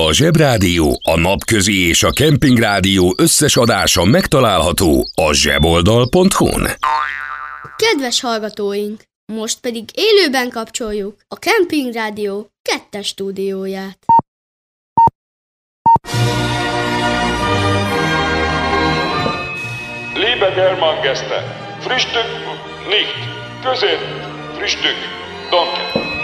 A Zsebrádió, a Napközi és a Kempingrádió összes adása megtalálható a zseboldal.hu-n. Kedves hallgatóink! Most pedig élőben kapcsoljuk a Kempingrádió kettes stúdióját. Liebe Germangäste, Frühstück nicht, Közép, Frühstück, danke.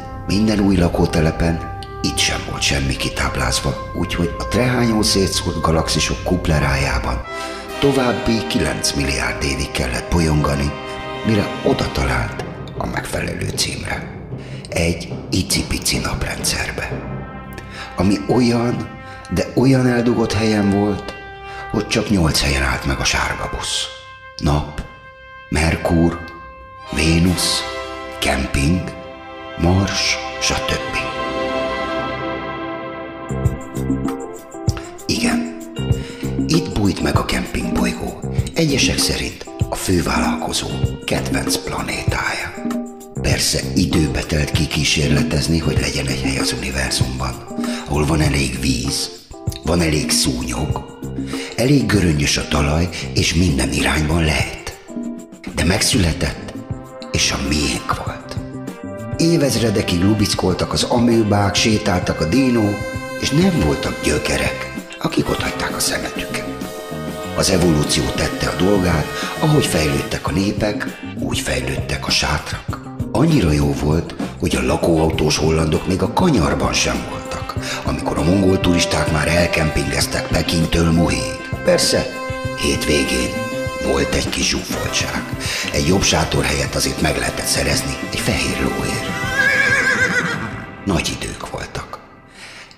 minden új lakótelepen, itt sem volt semmi kitáblázva, úgyhogy a trehányó szétszórt galaxisok kuplerájában további 9 milliárd évig kellett bolyongani, mire oda talált a megfelelő címre. Egy icipici naprendszerbe. Ami olyan, de olyan eldugott helyen volt, hogy csak nyolc helyen állt meg a sárga busz. Nap, Merkur, Vénusz, kemping, Mars, stb. Igen, itt bújt meg a kempingbolygó, egyesek szerint a fővállalkozó kedvenc planétája. Persze időbe telt kikísérletezni, hogy legyen egy hely az univerzumban, ahol van elég víz, van elég szúnyog, elég göröngyös a talaj, és minden irányban lehet. De megszületett, és a miénk volt. Évezredekig lubickoltak az amőbák, sétáltak a dínó, és nem voltak gyökerek, akik otthagyták a szemetüket. Az evolúció tette a dolgát, ahogy fejlődtek a népek, úgy fejlődtek a sátrak. Annyira jó volt, hogy a lakóautós hollandok még a kanyarban sem voltak, amikor a mongol turisták már elkempingeztek Pekintől Muhéig. Persze, hétvégén volt egy kis zsúfoltság. Egy jobb sátor helyett azért meg lehetett szerezni egy fehér lóért. Nagy idők voltak.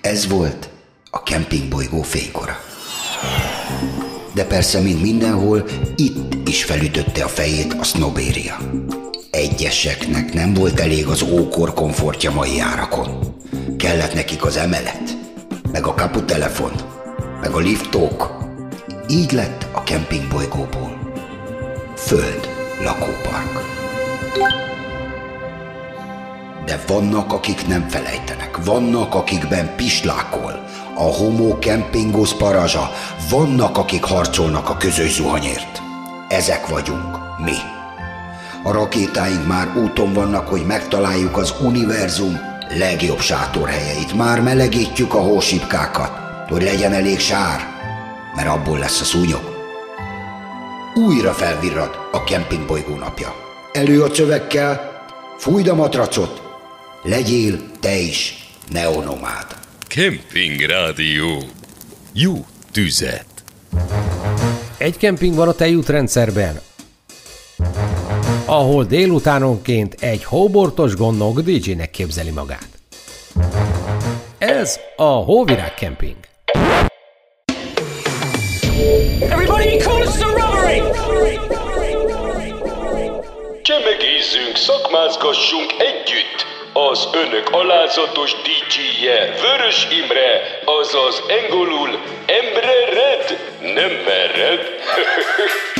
Ez volt a kempingbolygó fénykora. De persze, mint mindenhol, itt is felütötte a fejét a sznobéria. Egyeseknek nem volt elég az ókor komfortja mai árakon. Kellett nekik az emelet, meg a kaputelefon, meg a liftók. Így lett a kempingbolygóból. Föld lakópark. De vannak, akik nem felejtenek, vannak, akikben pislákol, a homo kempingos parazsa, vannak, akik harcolnak a közös zuhanyért. Ezek vagyunk, mi. A rakétáink már úton vannak, hogy megtaláljuk az univerzum legjobb sátorhelyeit. Már melegítjük a hósipkákat, hogy legyen elég sár, mert abból lesz a szúnyog. Újra felvirrad a kempingbolygó napja. Elő a csövekkel, fújd a matracot, legyél te is neonomád. Kemping Rádió. Jó tüzet. Egy kemping van a tejútrendszerben, ahol délutánonként egy hóbortos gondnok DJ-nek képzeli magát. Ez a Hóvirág Kemping. Everybody calls Csemegézzünk, szakmázgassunk együtt! Az önök alázatos DJ-je Vörös Imre, azaz engolul Emre Red, nem mered.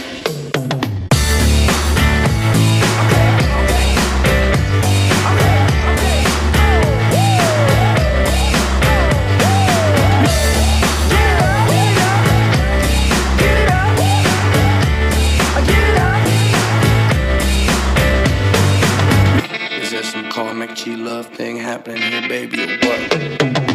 G love thing happening here, baby, or what?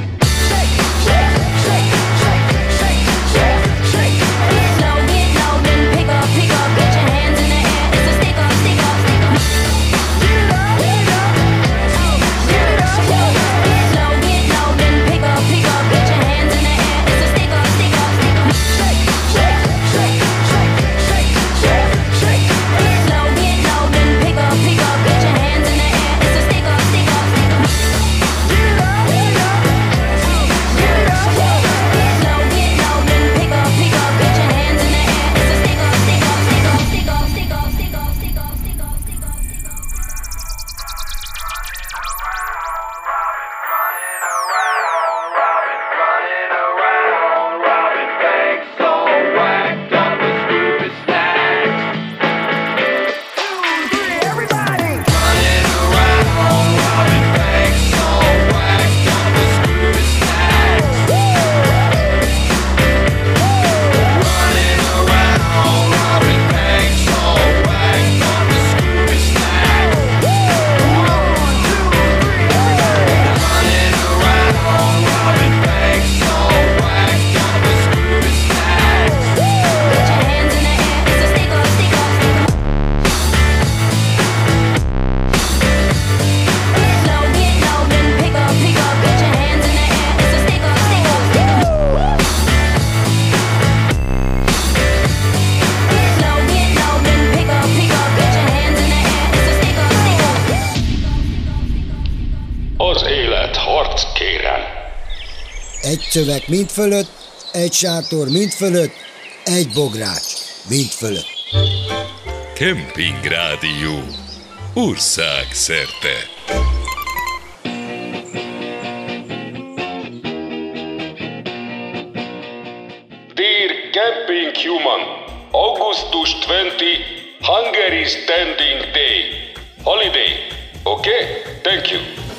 Szöveg mind fölött, egy sátor mind fölött, egy bogrács mind fölött. Kemping Rádió. Ország szerte. Dear Camping Human, Augustus 20, Hungary Standing Day. Holiday. Okay? Thank you.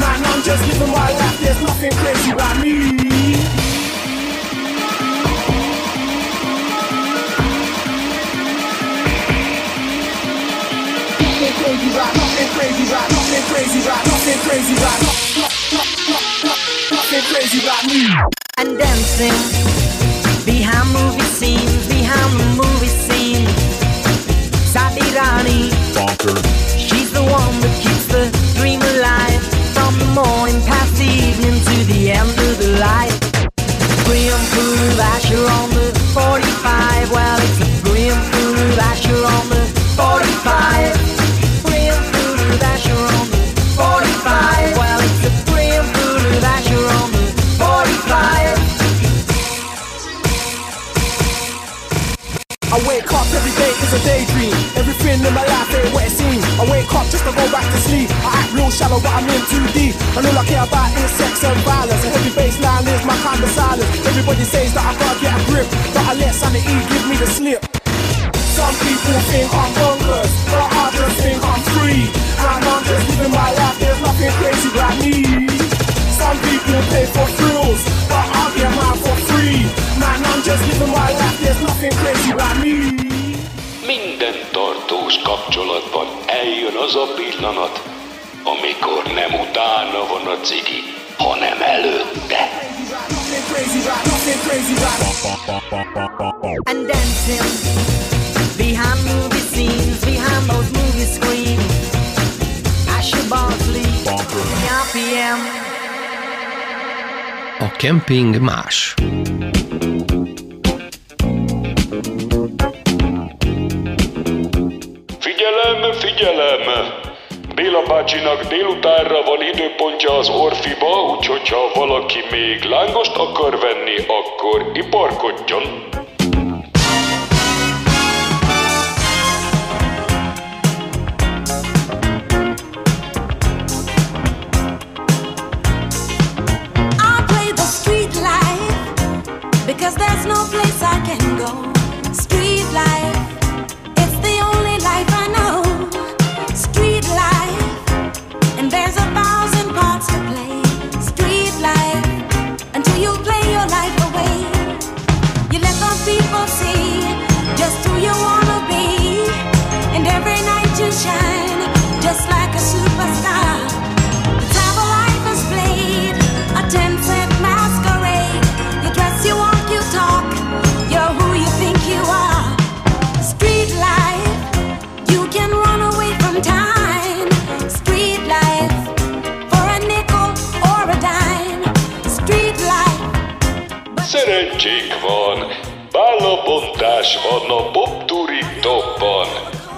Man, I'm just living my life. There's nothing crazy about me. Crazy about, nothing crazy nothing crazy nothing crazy nothing crazy about me. and dancing just living my life. There's nothing crazy about me. Minden tartós kapcsolatban eljön az a pillanat, amikor nem utána van a cigi, hanem előtte. And dancing behind movie scenes, behind those movie screens. Asher Bosley, RPM. A kemping más. Figyelem, figyelem! Béla bácsinak délutánra van időpontja az Orfiba, úgyhogy ha valaki még lángost akar venni, akkor iparkodjon. Szerencsénk van! Bálabontás van a Popturi Topban.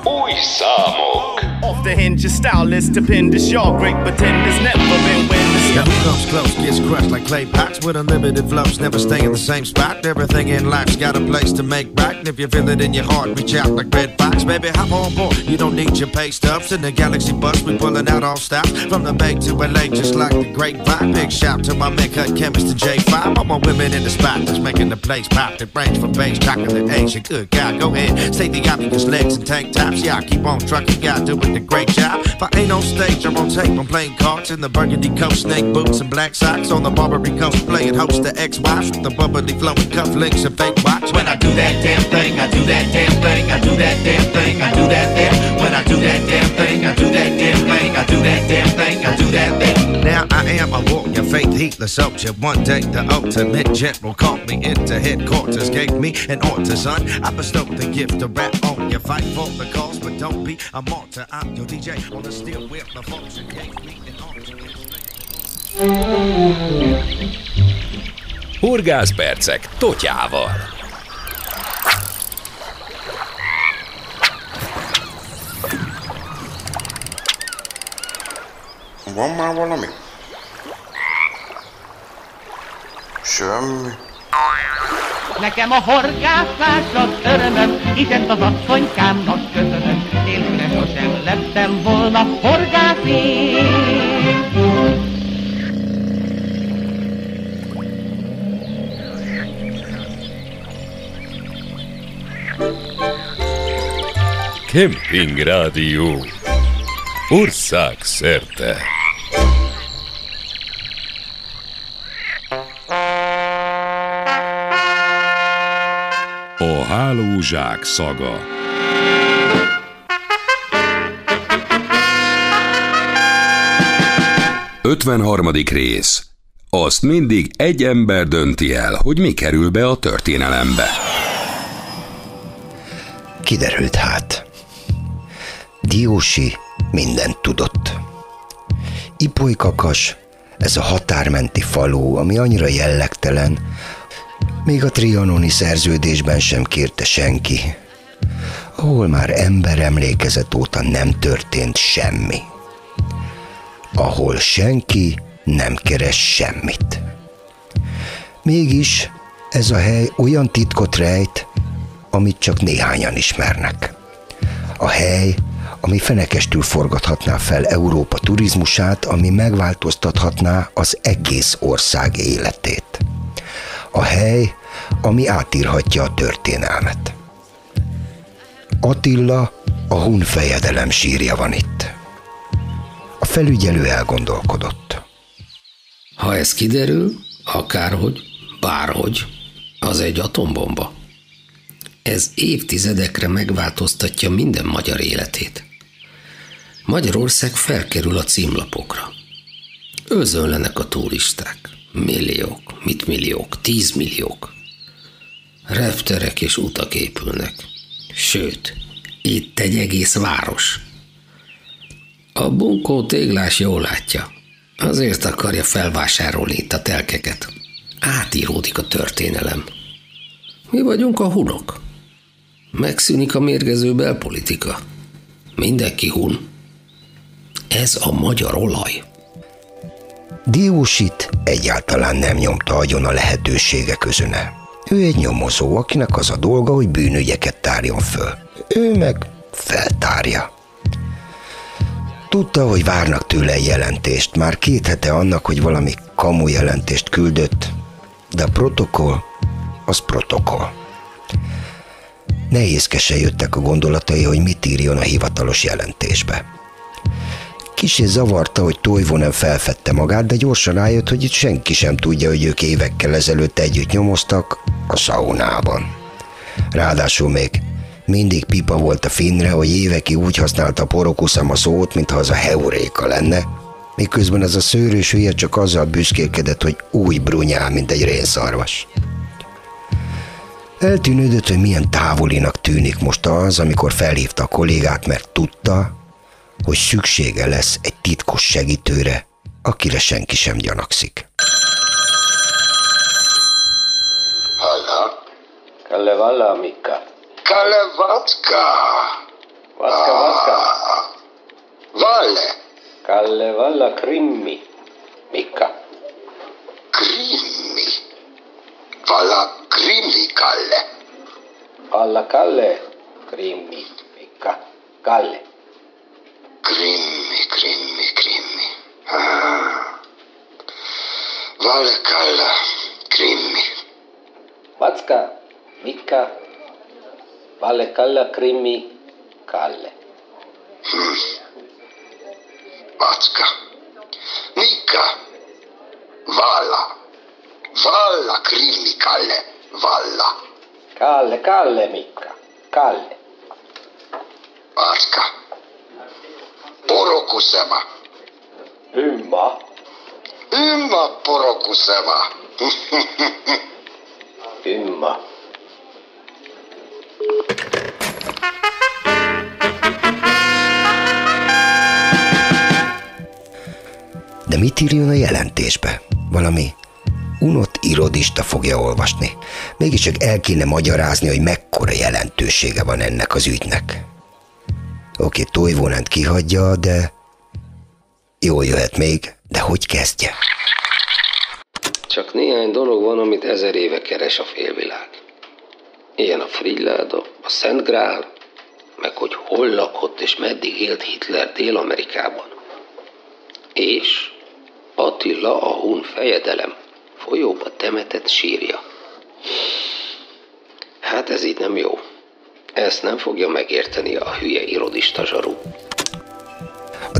Új számok! Off the hinge, your style is stupendous. Y'all great pretenders, never been winners. Now who comes close gets crushed like clay pots with unlimited flows. Never stay in the same spot. Everything in life's got a place to make back. And if you feel it in your heart, reach out like Red Fox. Baby, hop on board. You don't need your pay stubs. In the galaxy bus, we pulling out all stops. From the Bay to LA, just like the great grapevine. Big shout to my man, cut chemist and J5. All my women in the spot that's making the place pop. That range from base, chocolate, Asia. Good God, go ahead. Say the obvious legs and tank tops. Yeah, I keep on trucking. God, doing the great job. If I ain't on stage, I'm on tape. I'm playing cards in the burgundy coat, snake boots and black socks on the Barbary coast. Playing host to ex-wives with the bubbly flowing cufflinks and fake watch. When I do that damn thing, I do that damn thing, I do that damn thing, I do that damn. When I do that damn thing, I do that damn thing, I do that damn thing, I do that thing. Now I am a warrior, faith heedless soldier. One day the ultimate general called me into headquarters, gave me an order, son. I bestowed the gift of rap on you. Fight for the cause, but don't be a martyr. I'm your DJ on the steel wheel. The function gave me an Horgászpercek totyával. Van már valami? Semmi. Nekem a horgászás az örömöm, hiszen az asszonykámnak köszönöm. Nélküle sosem lettem volna horgász én. Kemping Rádió. Ország A hálózsák szaga. Ötvenharmadik rész. Azt mindig egy ember dönti el, hogy mi kerül be a történelembe. Kiderült hát. Diósi mindent tudott. Ipolykakas, ez a határmenti falu, ami annyira jellegtelen, még a trianoni szerződésben sem kérte senki, ahol már ember emlékezet óta nem történt semmi. Ahol senki nem keres semmit. Mégis ez a hely olyan titkot rejt, amit csak néhányan ismernek. A hely, ami fenekestül forgathatná fel Európa turizmusát, ami megváltoztathatná az egész ország életét. A hely, ami átírhatja a történelmet. Attila, a hun fejedelem sírja van itt. A felügyelő elgondolkodott. Ha ez kiderül, akárhogy, bárhogy, az egy atombomba. Ez évtizedekre megváltoztatja minden magyar életét. Magyarország felkerül a címlapokra. Özönlenek a turisták. Milliók, mit milliók, tízmilliók. Repterek és utak épülnek. Sőt, itt egy egész város. A bunkó téglás jól látja. Azért akarja felvásárolni itt a telkeket. Átíródik a történelem. Mi vagyunk a hunok. Megszűnik a mérgező belpolitika. Mindenki hun. Ez a magyar olaj. Diósit egyáltalán nem nyomta agyon a lehetősége közöne. Ő egy nyomozó, akinek az a dolga, hogy bűnügyeket tárjon föl. Ő meg feltárja. Tudta, hogy várnak tőle jelentést. Már két hete annak, hogy valami kamu jelentést küldött, de a protokoll az protokoll. Nehézkesen jöttek a gondolatai, hogy mit írjon a hivatalos jelentésbe. Kicsi zavarta, hogy Toivonen felfedte magát, de gyorsan rájött, hogy itt senki sem tudja, hogy ők évekkel ezelőtt együtt nyomoztak a saunában. Ráadásul még mindig pipa volt a finnre, hogy évekig úgy használta porokuszam a szót, mintha az a heuréka lenne, miközben ez a szőrös hülye csak azzal büszkélkedett, hogy új brunyál, mint egy rénszarvas. Eltűnődött, hogy milyen távolinak tűnik most az, amikor felhívta a kollégát, mert tudta, hogy szüksége lesz egy titkos segítőre, akire senki sem gyanakszik. Halla? Kalle Valla, Mikka. Kalle Vatska. Vatska, Vatska. Valle. Kalle Valla Krimmi, Mikka. Krimmi. Valla Krimmi, Kalle. Alla Kalle Krimmi, Mikka. Kalle. Krimmi, Krimmi, Krimmi. Ah. Valle Kalle, Krimmi. Vatska, Mikka. Valle Kalle Krimmi, Kalle. Hmm. Vatska. Mikka. Valla. Valla, Krimmi, Kalle. Valla. Kalle, Kalle, Mikka. Kalle. Porokusema. Hymma. Ymma porokusema. Ymma. De mit írjon a jelentésbe? Valami unott irodista fogja olvasni. Mégiscsak el kéne magyarázni, hogy mekkora jelentősége van ennek az ügynek. Oké, Toivonánt kihagyja, de jól jöhet még, de hogy kezdje? Csak néhány dolog van, amit ezer éve keres a félvilág. Ilyen a Frigyláda, a Szent Grál, meg hogy hol lakott és meddig élt Hitler Dél-Amerikában. És Attila a hun fejedelem folyóba temetett sírja. Hát ez így nem jó. Ezt nem fogja megérteni a hülye irodista zsaru.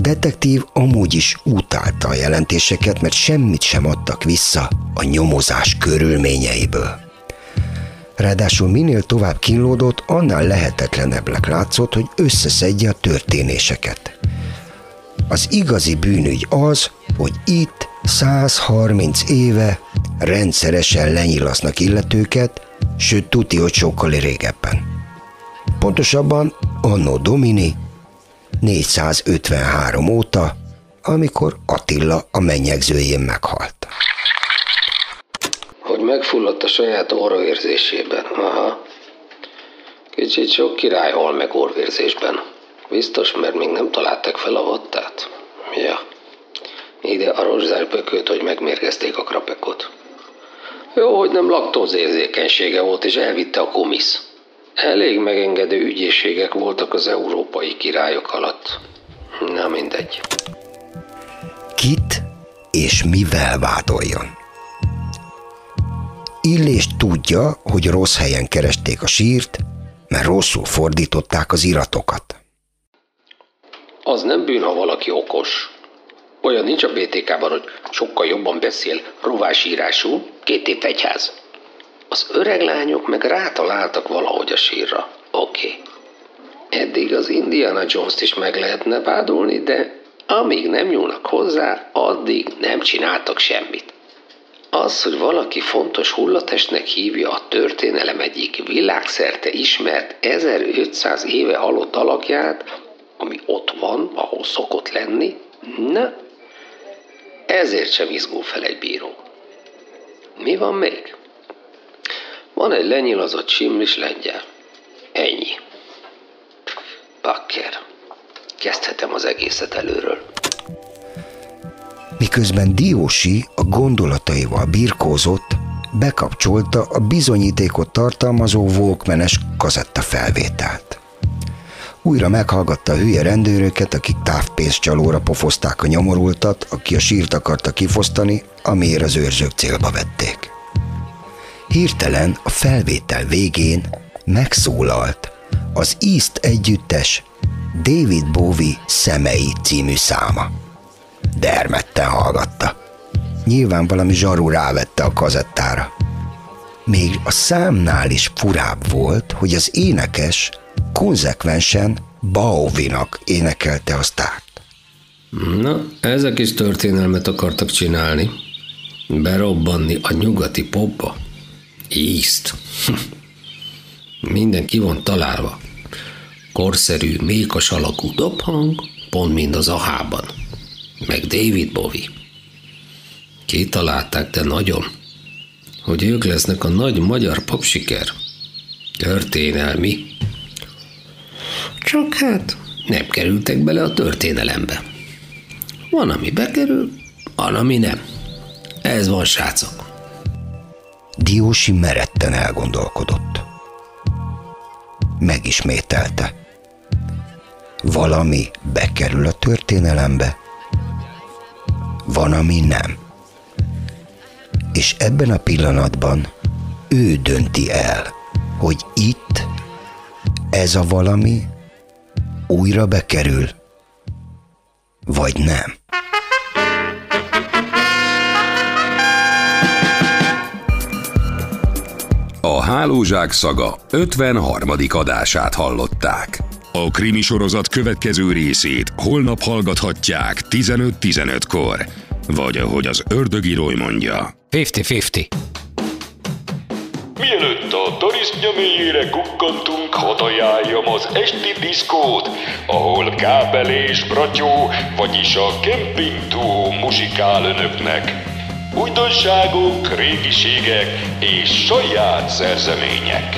Detektív amúgy is utálta a jelentéseket, mert semmit sem adtak vissza a nyomozás körülményeiből. Ráadásul minél tovább kínlódott, annál lehetetlenebbnek látszott, hogy összeszedje a történéseket. Az igazi bűnügy az, hogy itt 130 éve rendszeresen lenyilasznak illetőket, sőt tuti, hogy sokkal régebben. Pontosabban Anno Domini 453 óta, amikor Attila a mennyegzőjén meghalt. Hogy megfulladt a saját orraérzésében. Aha. Kicsit sok király hal meg orvérzésben. Biztos, mert még nem találták fel a vattát. Ja. Ide a rozsdás bököt, hogy megmérgezték a krapekot. Jó, hogy nem laktózérzékenysége volt, és elvitte a komisz. Elég megengedő ügyészségek voltak az európai királyok alatt. Na mindegy. Kit és mivel vádoljon? Illés tudja, hogy rossz helyen keresték a sírt, mert rosszul fordították az iratokat. Az nem bűn, ha valaki okos. Olyan nincs a BTK-ban, hogy sokkal jobban beszél rovásírású, két év egyház. Az öreg lányok meg rátaláltak valahogy a sírra. Oké. Okay. Eddig az Indiana Jones-t is meg lehetne vádolni, de amíg nem nyúlnak hozzá, addig nem csináltak semmit. Az, hogy valaki fontos hullatestnek hívja a történelem egyik világszerte ismert 1500 éve halott alakját, ami ott van, ahol szokott lenni, na, ezért sem izgul fel egy bíró. Mi van még? Van egy lenyilazott simlis lengyel. Ennyi. Bakker. Kezdhetem az egészet előről. Miközben Diósi a gondolataival birkózott, bekapcsolta a bizonyítékot tartalmazó Walkmanes kazetta felvételt. Újra meghallgatta a hülye rendőröket, akik távpénzcsalóra pofozták a nyomorultat, aki a sírt akarta kifosztani, amiért az őrzők célba vették. Hirtelen a felvétel végén megszólalt az East együttes David Bowie Szemei című száma. Dermedten hallgatta. Nyilván valami zsaru rávette a kazettára. Még a számnál is furább volt, hogy az énekes konzekvensen Baovinak énekelte a sztárt. Na, ezek is történelmet akartak csinálni. Berobbanni a nyugati popba. East. Minden ki van találva. Korszerű, mékos alakú dobhang, pont mind az ahában. Meg David Bowie. Kitalálták, de nagyon, hogy ők lesznek a nagy magyar popsiker. Történelmi. Csak hát nem kerültek bele a történelembe. Van, ami bekerül, van, ami nem. Ez van, srácok. Diósi meretten elgondolkodott. Megismételte. Valami bekerül a történelembe, van, ami nem. És ebben a pillanatban ő dönti el, hogy itt ez a valami újra bekerül, vagy nem. A Hálózsák szaga 53. adását hallották. A krimi sorozat következő részét holnap hallgathatják 15.15-kor. Vagy ahogy az ördögírói mondja. 50-50. Mielőtt a tarisztja mélyére kukkantunk, hadd ajánljam az esti diszkót, ahol kábel és bratyó, vagyis a kemping duó muzsikál önöknek. Újdonságok, régiségek és saját szerzemények.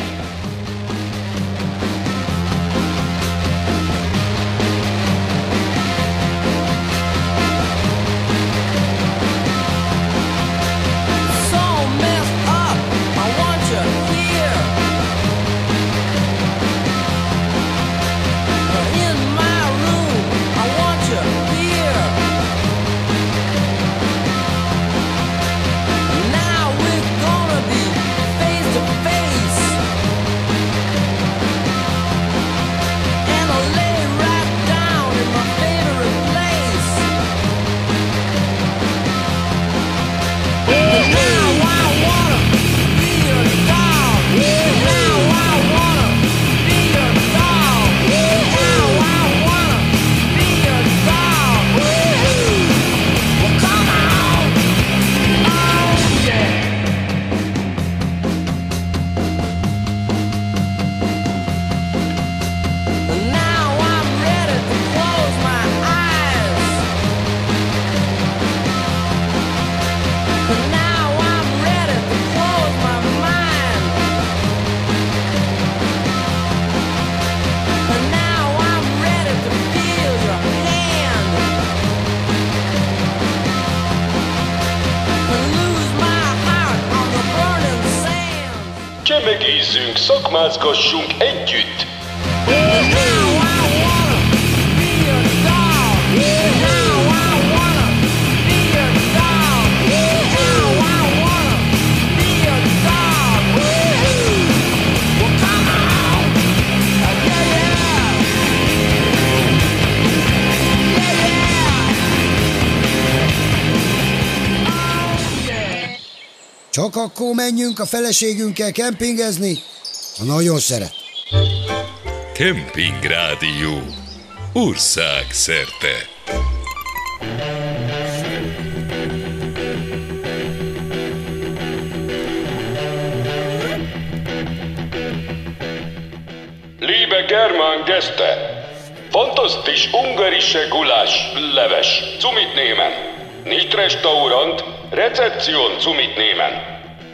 Csak akkor menjünk a feleségünkkel kempingezni, ha nagyon szeret. Kemping Rádió. Ország szerte. Liebe Germán Gäste! Fantastisch ungarische Gulasch, leves, zu mitnehmen. Nicht Restaurant, Rezeption zu mitnehmen.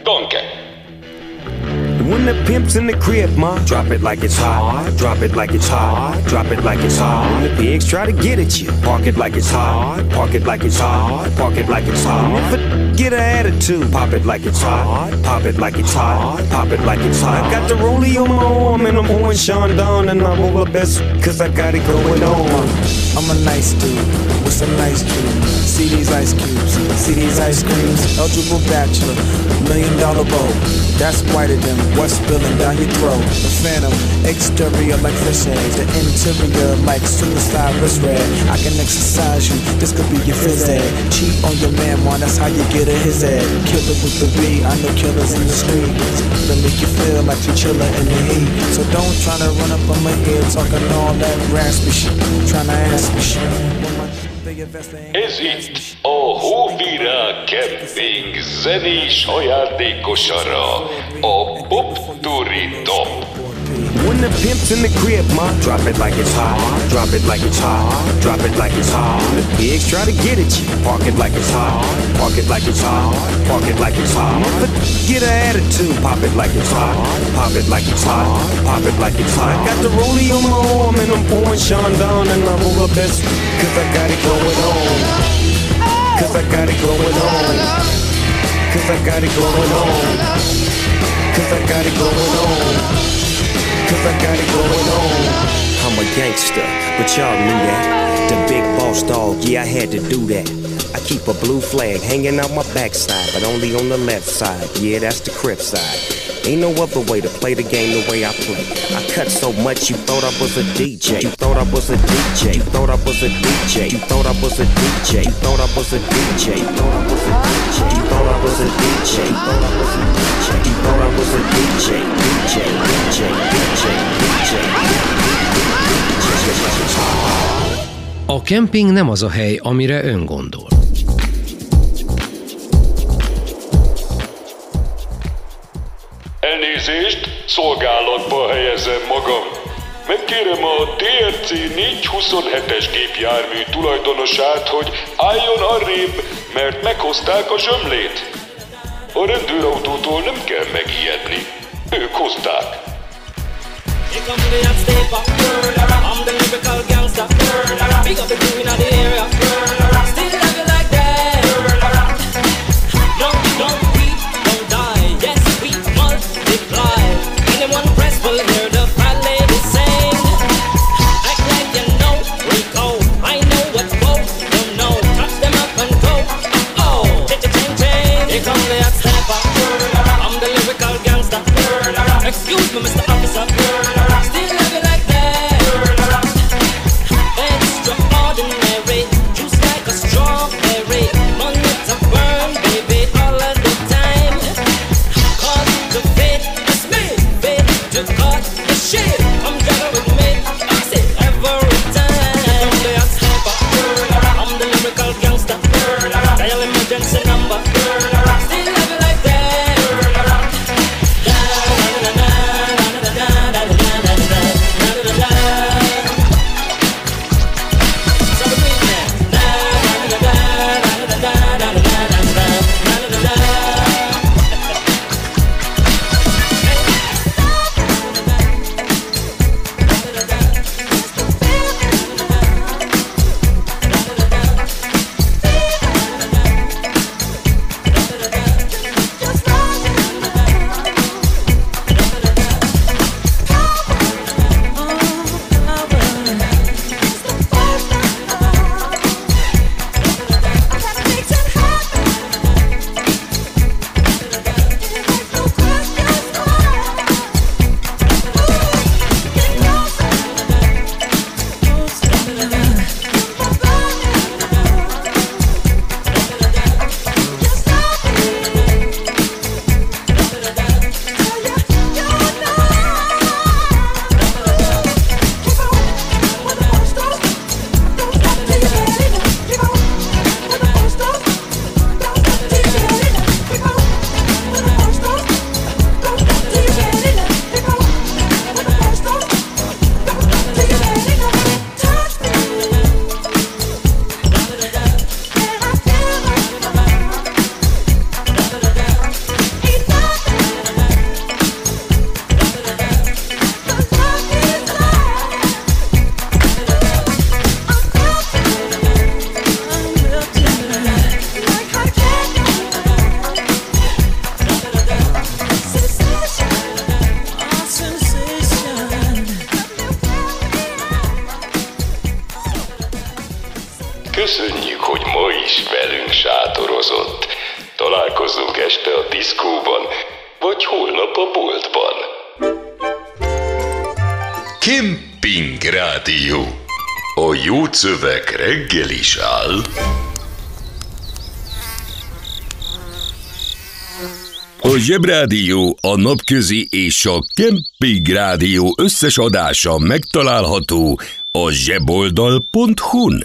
Danke. When the pimp's in the crib, ma, drop it like it's hot. Drop it like it's hot. Drop it like it's hot. When the pigs try to get at you, park it like it's hot. Park it like it's hot. Park it like it's hot. If a get an attitude, pop it like it's hot. Pop it like it's hot. Pop it like it's hot. I got the rollie on my arm and I'm pouring Sean down and I'm over best cause I got it going on. I'm a nice dude with some nice dreams. See these ice cubes, see these ice creams. Eligible bachelor, million dollar bow. That's whiter than what's spilling down your throat. The phantom, exterior like fish eggs, the interior like suicide wrist red. I can exercise you, this could be your phys ed. Cheat on your man, man, that's how you get a his head. Killer with the B, I know killers in the streets. That make you feel like you're chilling in the heat. So don't try to run up on my head talking all that raspy shit. Trying to ask me shit. Ez itt a Hóvirág Camping zenés ajándékosara, a Pop Turito. When the pimp's in the crib, ma, drop it like it's hot. Drop it like it's hot. Drop it like it's hot. The pigs try to get at you, park it like it's hot. Park it like it's hot. Park it like it's hot. But get an attitude, pop it like it's hot. Pop it like it's hot. Pop it like it's hot. Got the rollie on my arm and I'm pouring Sean down and I'm over best cause I got it going on. Cause I got it going on. Cause I got it going on. Cause I got it going on. Cause I got it going on. I'm a gangster, but y'all knew that. The big boss dog, yeah, I had to do that. I keep a blue flag hanging out my backside, but only on the left side. Yeah, that's the crib side. Ain't no other way to play the game the way I play. I cut so much you thought I was a DJ. You thought I was a DJ. You thought I was a DJ. You thought I was a DJ. You thought I was a DJ. You thought I was a DJ. You thought I was a DJ. You thought I was a DJ. You thought I was a DJ. DJ. DJ. DJ. DJ. A kemping nem az a hely, amire ön gondol. Elnézést, szolgálatba helyezem magam. Megkérem a TRC 427-es gépjármű tulajdonosát, hogy álljon arrébb, mert meghozták a zsömlét. A rendőrautótól nem kell megijedni. Ők hozták. Here come the. Excuse me, Mr. Officer. Szöveg reggel is áll. A Zsebrádió, a Napközi és a Kemping Rádió összes adása megtalálható a zseboldal.hu-n.